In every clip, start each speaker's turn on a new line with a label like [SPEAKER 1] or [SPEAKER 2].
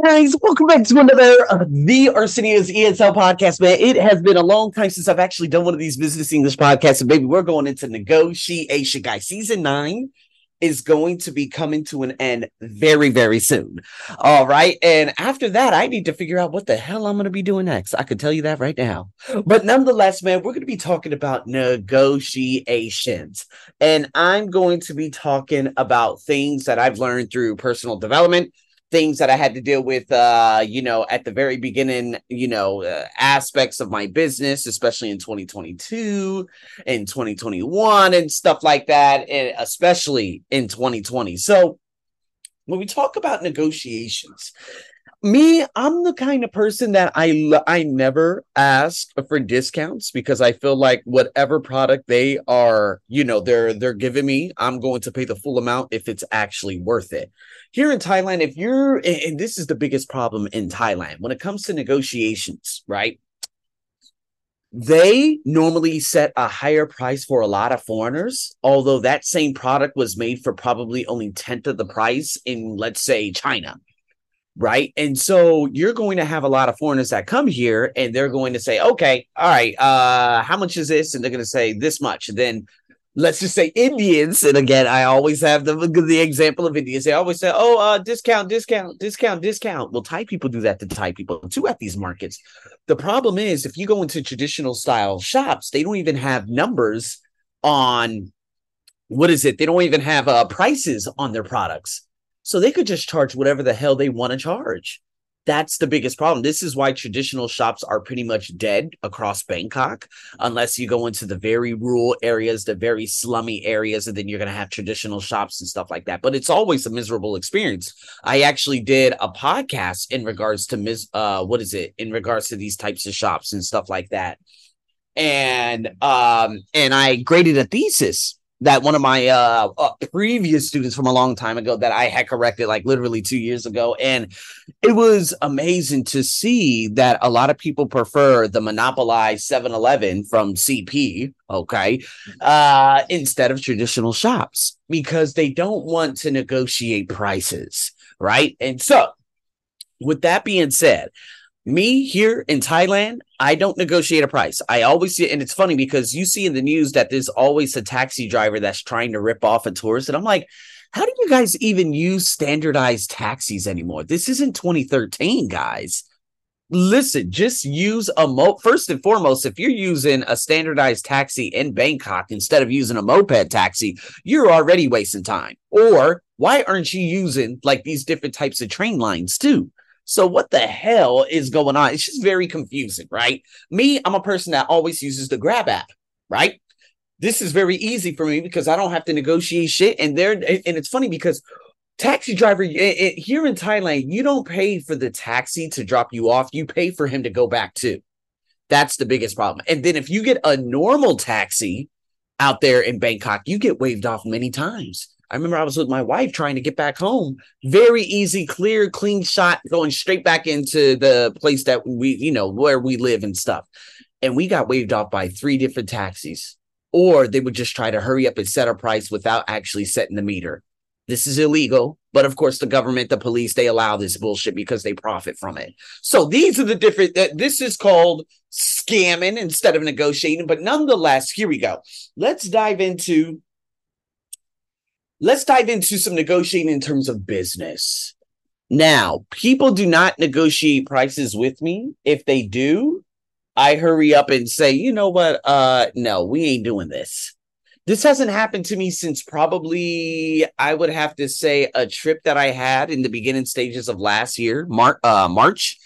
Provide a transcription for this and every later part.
[SPEAKER 1] Guys, welcome back to another of the Arsenio's ESL podcast, man. It has been a long time since I've actually done one of these business English podcasts, and baby, we're going into negotiation, guys. Season nine is going to be coming to an end very, very soon. All right. And after that, I need to figure out what the hell I'm going to be doing next. I can tell you that right now. But nonetheless, man, we're going to be talking about negotiations. And I'm going to be talking about things that I've learned through personal development things that I had to deal with, uh, you know, at the very beginning, you know, uh, aspects of my business, especially in 2022 and 2021 and stuff like that, and especially in 2020. So when we talk about negotiations, me i'm the kind of person that i i never ask for discounts because i feel like whatever product they are you know they're they're giving me i'm going to pay the full amount if it's actually worth it. Here in thailand if you're and this is the biggest problem in thailand when it comes to negotiations right? They normally set a higher price for a lot of foreigners although that same product was made for probably only tenth of the price in let's say china right? And so you're going to have a lot of foreigners that come here and they're going to say, okay, all right, uh, how much is this? And they're going to say this much. And then let's just say Indians, and again, I always have the the example of Indians. They always say, "Oh, uh, discount, discount, discount, discount." Well, Thai people do that to Thai people too at these markets. The problem is, if you go into traditional style shops, they don't even have numbers on what is it? They don't even have uh, prices on their products. So they could just charge whatever the hell they want to charge. That's the biggest problem. This is why traditional shops are pretty much dead across Bangkok, unless you go into the very rural areas, the very slummy areas, and then you're going to have traditional shops and stuff like that. But it's always a miserable experience. I actually did a podcast in regards to mis- uh, what is it? In regards to these types of shops and stuff like that. And um, and I graded a thesis that one of my uh, uh, previous students from a long time ago that I had corrected like literally two years ago. And it was amazing to see that a lot of people prefer the monopolized 7 Eleven from CP, okay, uh, instead of traditional shops because they don't want to negotiate prices, right? And so, with that being said, me here in Thailand, I don't negotiate a price. I always see, and it's funny because you see in the news that there's always a taxi driver that's trying to rip off a tourist. And I'm like, how do you guys even use standardized taxis anymore? This isn't 2013, guys. Listen, just use a mo. First and foremost, if you're using a standardized taxi in Bangkok instead of using a moped taxi, you're already wasting time. Or why aren't you using like these different types of train lines too? So what the hell is going on? It's just very confusing, right? Me, I'm a person that always uses the Grab app, right? This is very easy for me because I don't have to negotiate shit. And there, and it's funny because taxi driver it, it, here in Thailand, you don't pay for the taxi to drop you off. You pay for him to go back too. That's the biggest problem. And then if you get a normal taxi out there in Bangkok, you get waved off many times. I remember I was with my wife trying to get back home. Very easy, clear, clean shot going straight back into the place that we, you know, where we live and stuff. And we got waved off by three different taxis. Or they would just try to hurry up and set a price without actually setting the meter. This is illegal. But of course, the government, the police, they allow this bullshit because they profit from it. So these are the different, this is called scamming instead of negotiating. But nonetheless, here we go. Let's dive into let's dive into some negotiating in terms of business. Now, people do not negotiate prices with me. If they do, I hurry up and say, you know what? Uh, no, we ain't doing this. This hasn't happened to me since probably I would have to say a trip that I had in the beginning stages of last year, Mar- uh, March.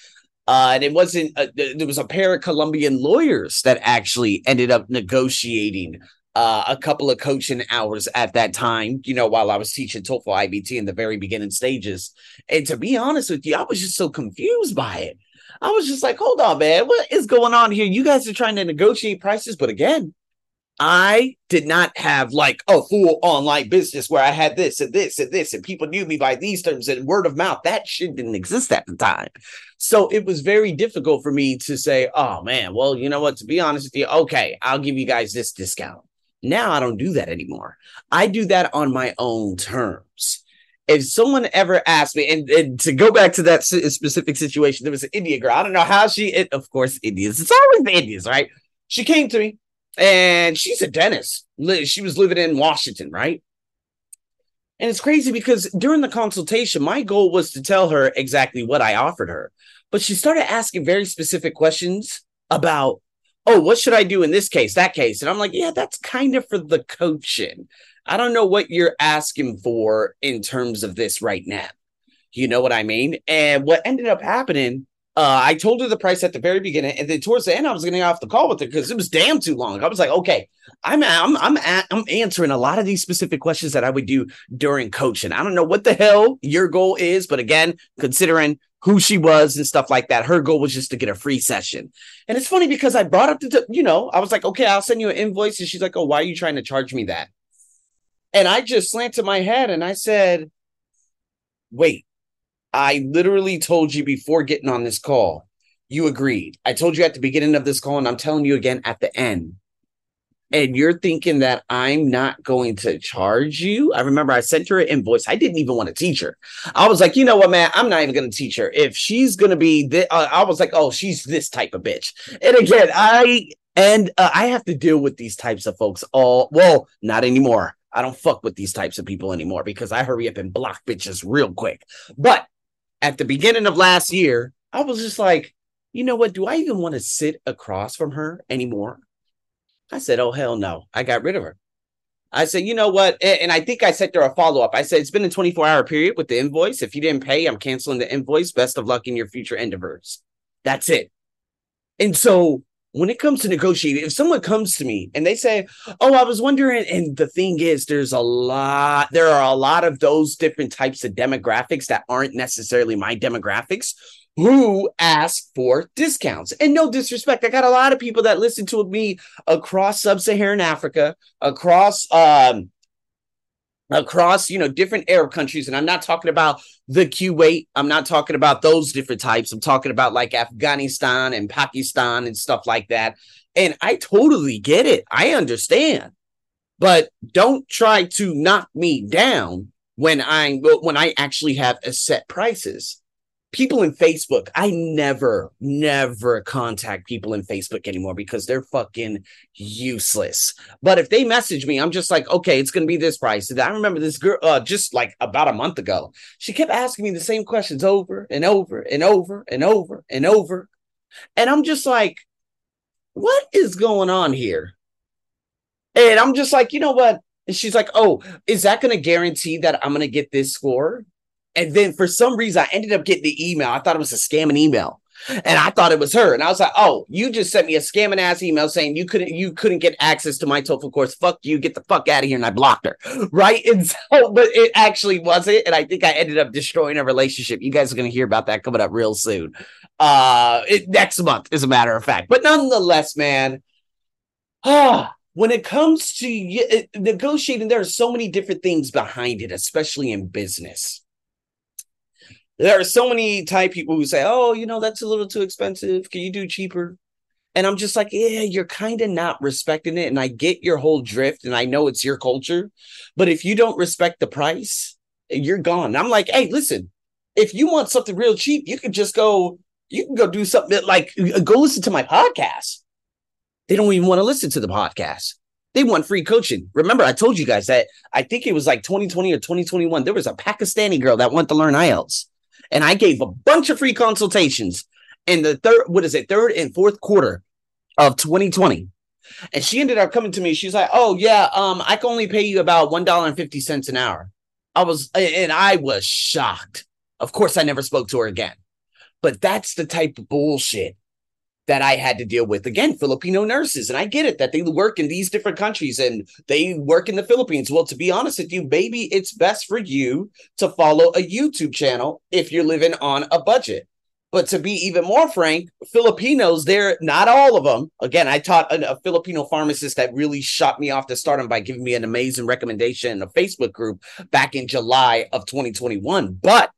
[SPEAKER 1] Uh, and it wasn't, uh, there was a pair of Colombian lawyers that actually ended up negotiating uh, a couple of coaching hours at that time, you know, while I was teaching TOEFL IBT in the very beginning stages. And to be honest with you, I was just so confused by it. I was just like, hold on, man, what is going on here? You guys are trying to negotiate prices, but again, I did not have like a full online business where I had this and this and this, and people knew me by these terms and word of mouth. That shit didn't exist at the time. So it was very difficult for me to say, oh man, well, you know what? To be honest with you, okay, I'll give you guys this discount. Now I don't do that anymore. I do that on my own terms. if someone ever asked me, and, and to go back to that specific situation, there was an Indian girl. I don't know how she, it, of course, Indians. It's always the Indians, right? She came to me and she's a dentist. She was living in Washington, right? And it's crazy because during the consultation, my goal was to tell her exactly what I offered her. But she started asking very specific questions about, oh, what should I do in this case, that case? And I'm like, yeah, that's kind of for the coaching. I don't know what you're asking for in terms of this right now. You know what I mean? And what ended up happening uh, I told her the price at the very beginning, and then towards the end, I was getting off the call with her because it was damn too long. I was like, okay, I'm I'm I'm I'm answering a lot of these specific questions that I would do during coaching. I don't know what the hell your goal is, but again, considering who she was and stuff like that, her goal was just to get a free session. And it's funny because I brought up the, you know, I was like, okay, I'll send you an invoice, and she's like, oh, why are you trying to charge me that? And I just slanted my head and I said, wait I literally told you before getting on this call, you agreed. I told you at the beginning of this call, and I'm telling you again at the end. And you're thinking that I'm not going to charge you. I remember I sent her an invoice. I didn't even want to teach her. I was like, you know what, man? I'm not even going to teach her. If she's going to be, th- uh, I was like, oh, she's this type of bitch. And again, I and uh, I have to deal with these types of folks all. Well, not anymore. I don't fuck with these types of people anymore because I hurry up and block bitches real quick. But at the beginning of last year, I was just like, you know what? Do I even want to sit across from her anymore? I said, oh, hell no. I got rid of her. I said, you know what? And I think I sent her a follow up. I said, it's been a 24 hour period with the invoice. If you didn't pay, I'm canceling the invoice. Best of luck in your future endeavors. That's it. And so when it comes to negotiating, if someone comes to me and they say, "Oh, I was wondering," and the thing is, there's a lot, there are a lot of those different types of demographics that aren't necessarily my demographics who ask for discounts. And no disrespect, I got a lot of people that listen to me across sub-Saharan Africa, across um, across you know different arab countries. And i'm not talking about the kuwait. I'm not talking about those different types. I'm talking about like afghanistan and pakistan and stuff like that. And i totally get it. I understand. But don't try to knock me down when i when i actually have a set prices people in Facebook, I never, never contact people in Facebook anymore because they're fucking useless. But if they message me, I'm just like, okay, it's gonna be this price. I remember this girl uh, just like about a month ago. She kept asking me the same questions over and over and over and over and over. And I'm just like, what is going on here? And I'm just like, you know what? And she's like, oh, is that to guarantee that I'm to get this score? And then for some reason, I ended up getting the email. I thought it was a scamming email. And I thought it was her. And I was like, oh, you just sent me a scamming ass email saying you couldn't you couldn't get access to my TOEFL course. Fuck you, get the fuck out of here. And I blocked her. Right. And so, but it actually wasn't. And I think I ended up destroying a relationship. You guys are gonna hear about that coming up real soon. Uh it, next month, as a matter of fact. But nonetheless, man. Ah, when it comes to negotiating, there are so many different things behind it, especially in business there are so many Thai people who say, "Oh, you know, that's a little too expensive. Can you do cheaper?" And I'm just like, "Yeah, you're kind of not respecting it." And I get your whole drift, and I know it's your culture, but if you don't respect the price, you're gone. And I'm like, "Hey, listen, if you want something real cheap, you can just go. You can go do something like uh, go listen to my podcast." They don't even want to listen to the podcast. They want free coaching. Remember, I told you guys that I think it was like 2020 or 2021. There was a Pakistani girl that went to learn IELTS and I gave a bunch of free consultations in the third, what is it, third and fourth quarter of 2020. And she ended up coming to me. She's like, "Oh yeah, um, I can only pay you about one dollar and fifty cents an hour." I was, and I was shocked. Of course, I never spoke to her again. But that's the type of bullshit that I had to deal with. Again, Filipino nurses. And I get it that they work in these different countries and they work in the Philippines. Well, to be honest with you, maybe it's best for you to follow a YouTube channel if you're living on a budget. But to be even more frank, Filipinos, they're not all of them. Again, I taught a, a Filipino pharmacist that really shot me off to start him by giving me an amazing recommendation in a Facebook group back in July of 2021. But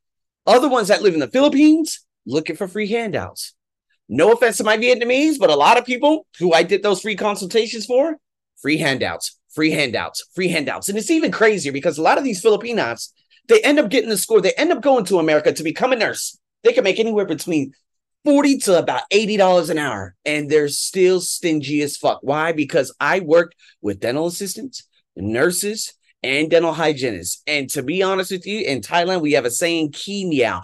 [SPEAKER 1] other ones that live in the Philippines looking for free handouts no offense to my Vietnamese, but a lot of people who I did those free consultations for, free handouts, free handouts, free handouts. And it's even crazier because a lot of these Filipinos, They end up getting the score. They end up going to America to become a nurse. They can make anywhere between 40 to about $80 an hour. And they're still stingy as fuck. Why? Because I worked with dental assistants, nurses, and dental hygienists. And to be honest with you, in Thailand, we have a saying, Kenya.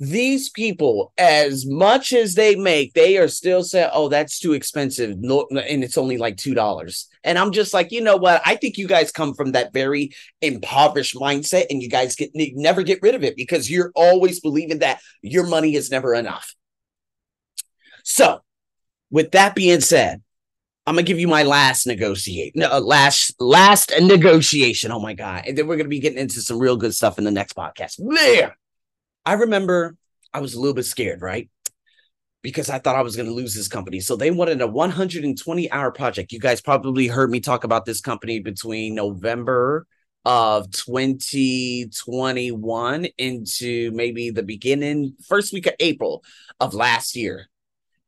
[SPEAKER 1] These people, as much as they make, they are still saying, oh, that's too expensive. No, and it's only like $2. And I'm just like, you know what? I think you guys come from that very impoverished mindset and you guys get never get rid of it because you're always believing that your money is never enough. So, with that being said, I'm gonna give you my last negotiate, no, uh, last last negotiation. Oh my god! And then we're gonna be getting into some real good stuff in the next podcast. There, I remember I was a little bit scared, right? Because I thought I was gonna lose this company. So they wanted a 120 hour project. You guys probably heard me talk about this company between November of 2021 into maybe the beginning first week of April of last year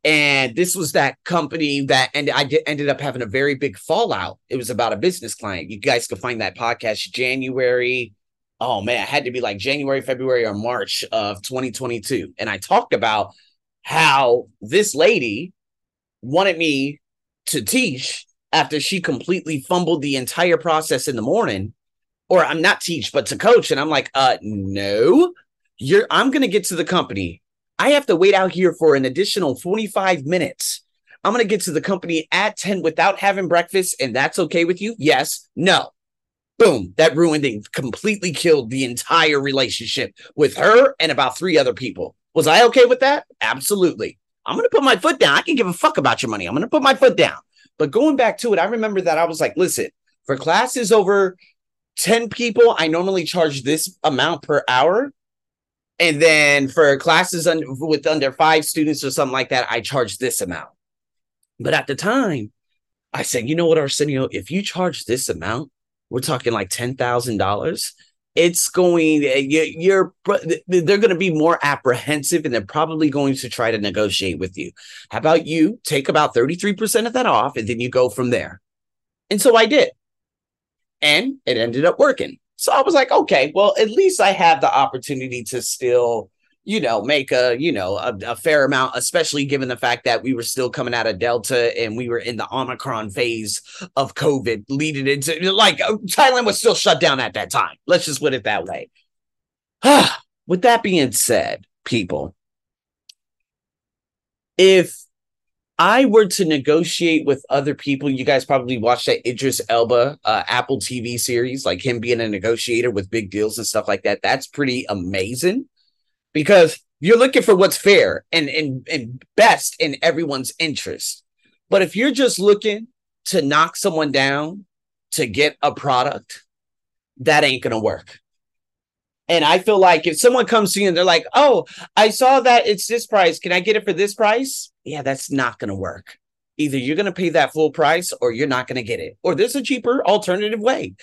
[SPEAKER 1] and this was that company that and I ended up having a very big fallout. It was about a business client. You guys can find that podcast January. Oh man, it had to be like January, February, or March of 2022. And I talked about how this lady wanted me to teach after she completely fumbled the entire process in the morning. Or I'm not teach, but to coach. And I'm like, uh, no, you're I'm gonna get to the company I have to wait out here for an additional 45 minutes. I'm going to get to the company at 10 without having breakfast, and that's okay with you? Yes. No. Boom. That ruined and completely killed the entire relationship with her and about three other people. Was I okay with that? Absolutely. I'm going to put my foot down. I can give a fuck about your money. I'm going to put my foot down. But going back to it, I remember that I was like, listen, for classes over 10 people, I normally charge this amount per hour. And then for classes un- with under five students or something like that, I charge this amount. But at the time, I said, you know what, Arsenio, if you charge this amount, we're talking like $10,000. It's going, you're, they're going to be more apprehensive and they're probably going to try to negotiate with you. How about you take about 33% of that off and then you go from there? And so I did. And it ended up working. So I was like, okay, well, at least I have the opportunity to still, you know, make a, you know, a, a, fair amount, especially given the fact that we were still coming out of Delta and we were in the Omicron phase of COVID leading into like uh, Thailand was still shut down at that time. Let's just put it that way. With that being said, people, if I were to negotiate with other people, you guys probably watched that Idris Elba uh, Apple TV series, like him being a negotiator with big deals and stuff like that. That's pretty amazing because you're looking for what's fair and, and, and best in everyone's interest. But if you're just looking to knock someone down to get a product, that ain't going to work. And I feel like if someone comes to you and they're like, oh, I saw that it's this price. Can I get it for this price? Yeah, that's not going to work. Either you're going to pay that full price or you're not going to get it. Or there's a cheaper alternative way.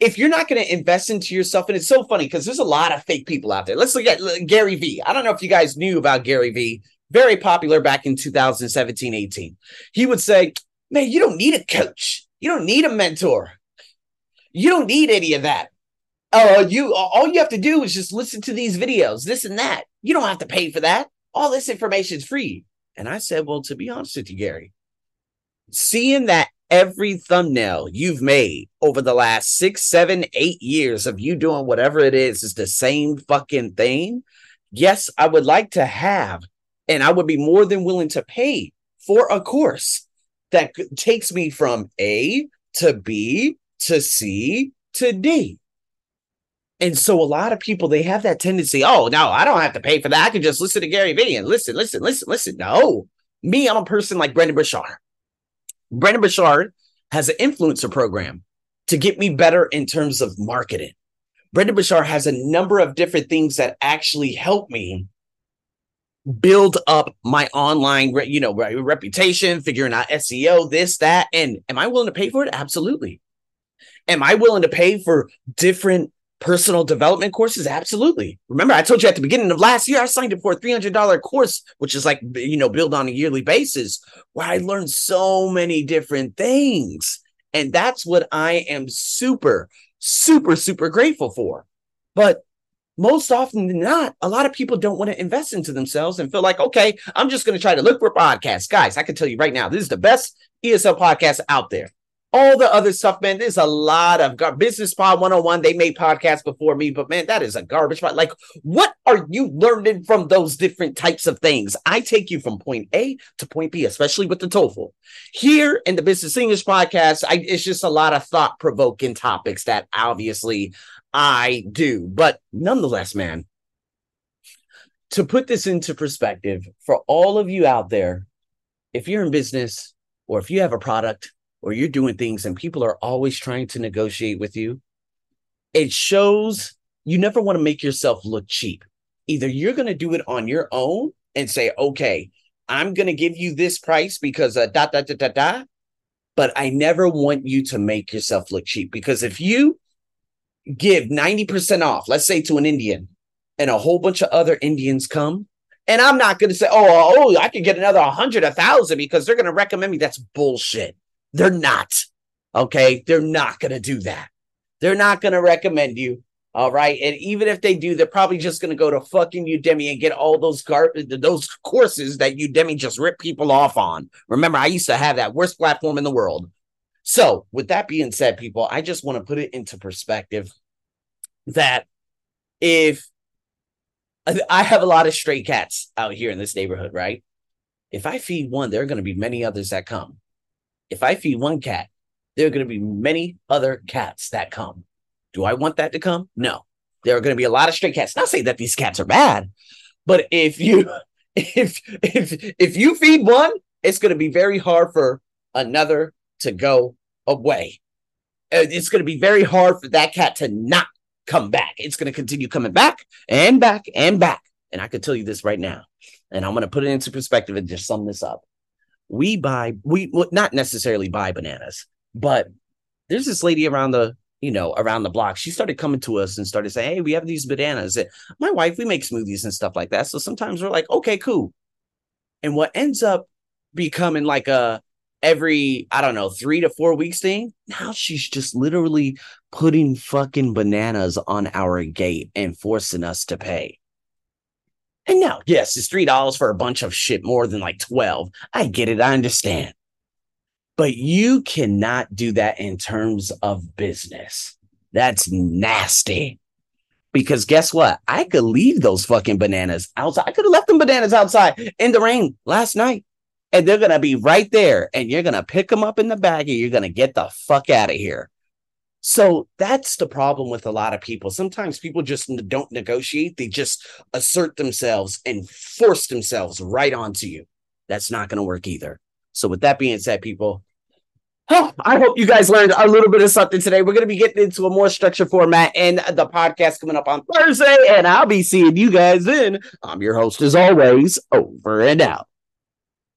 [SPEAKER 1] If you're not going to invest into yourself, and it's so funny because there's a lot of fake people out there. Let's look at Gary Vee. I don't know if you guys knew about Gary Vee, very popular back in 2017, 18. He would say, man, you don't need a coach. You don't need a mentor. You don't need any of that oh, you all you have to do is just listen to these videos, this and that. You don't have to pay for that. All this information is free. And I said, well, to be honest with you, Gary, seeing that every thumbnail you've made over the last six, seven, eight years of you doing whatever it is is the same fucking thing. Yes, I would like to have, and I would be more than willing to pay for a course that takes me from A to B to C to D. And so a lot of people they have that tendency, oh no, I don't have to pay for that. I can just listen to Gary Vee and listen, listen, listen, listen. No. Me, I'm a person like Brendon Burchard. Brendon Burchard has an influencer program to get me better in terms of marketing. Brendon Burchard has a number of different things that actually help me build up my online, you know, reputation, figuring out SEO, this, that. And am I willing to pay for it? Absolutely. Am I willing to pay for different personal development courses absolutely remember i told you at the beginning of last year i signed up for a $300 course which is like you know build on a yearly basis where i learned so many different things and that's what i am super super super grateful for but most often than not, a lot of people don't want to invest into themselves and feel like, okay, I'm just going to try to look for podcasts. Guys, I can tell you right now, this is the best ESL podcast out there. All the other stuff, man, there's a lot of gar- Business Pod 101. They made podcasts before me, but man, that is a garbage pod. Like, what are you learning from those different types of things? I take you from point A to point B, especially with the TOEFL. Here in the Business English podcast, I, it's just a lot of thought provoking topics that obviously I do. But nonetheless, man, to put this into perspective for all of you out there, if you're in business or if you have a product or you're doing things and people are always trying to negotiate with you, it shows you never want to make yourself look cheap. Either you're going to do it on your own and say, okay, I'm going to give you this price because uh, da da da da da. But I never want you to make yourself look cheap because if you give 90% off, let's say to an Indian, and a whole bunch of other Indians come, and I'm not going to say, oh, oh, I can get another 100, 1,000 because they're going to recommend me. That's bullshit. They're not. Okay. They're not going to do that. They're not going to recommend you. All right. And even if they do, they're probably just going to go to fucking Udemy and get all those gar- those courses that Udemy just rip people off on. Remember, I used to have that worst platform in the world. So, with that being said, people, I just want to put it into perspective that if I have a lot of stray cats out here in this neighborhood, right? If I feed one, there are going to be many others that come. If I feed one cat, there are going to be many other cats that come. Do I want that to come? No. There are going to be a lot of stray cats. Not saying that these cats are bad, but if you if if if you feed one, it's going to be very hard for another to go away. Uh, it's going to be very hard for that cat to not come back. It's going to continue coming back and back and back. And I can tell you this right now, and I'm going to put it into perspective and just sum this up. We buy, we well, not necessarily buy bananas, but there's this lady around the, you know, around the block. She started coming to us and started saying, Hey, we have these bananas. And my wife, we make smoothies and stuff like that. So sometimes we're like, okay, cool. And what ends up becoming like a, every I don't know three to four weeks thing. Now she's just literally putting fucking bananas on our gate and forcing us to pay. And now, yes, it's three dollars for a bunch of shit more than like twelve. I get it, I understand. But you cannot do that in terms of business. That's nasty. Because guess what? I could leave those fucking bananas outside. I could have left them bananas outside in the rain last night and they're to be right there and you're to pick them up in the bag and you're to get the fuck out of here. So that's the problem with a lot of people. Sometimes people just don't negotiate, they just assert themselves and force themselves right onto you. That's not going to work either. So, with that being said, people, Oh, I hope you guys learned a little bit of something today. We're going to be getting into a more structured format in the podcast coming up on Thursday, and I'll be seeing you guys then. I'm your host, as always, over and out.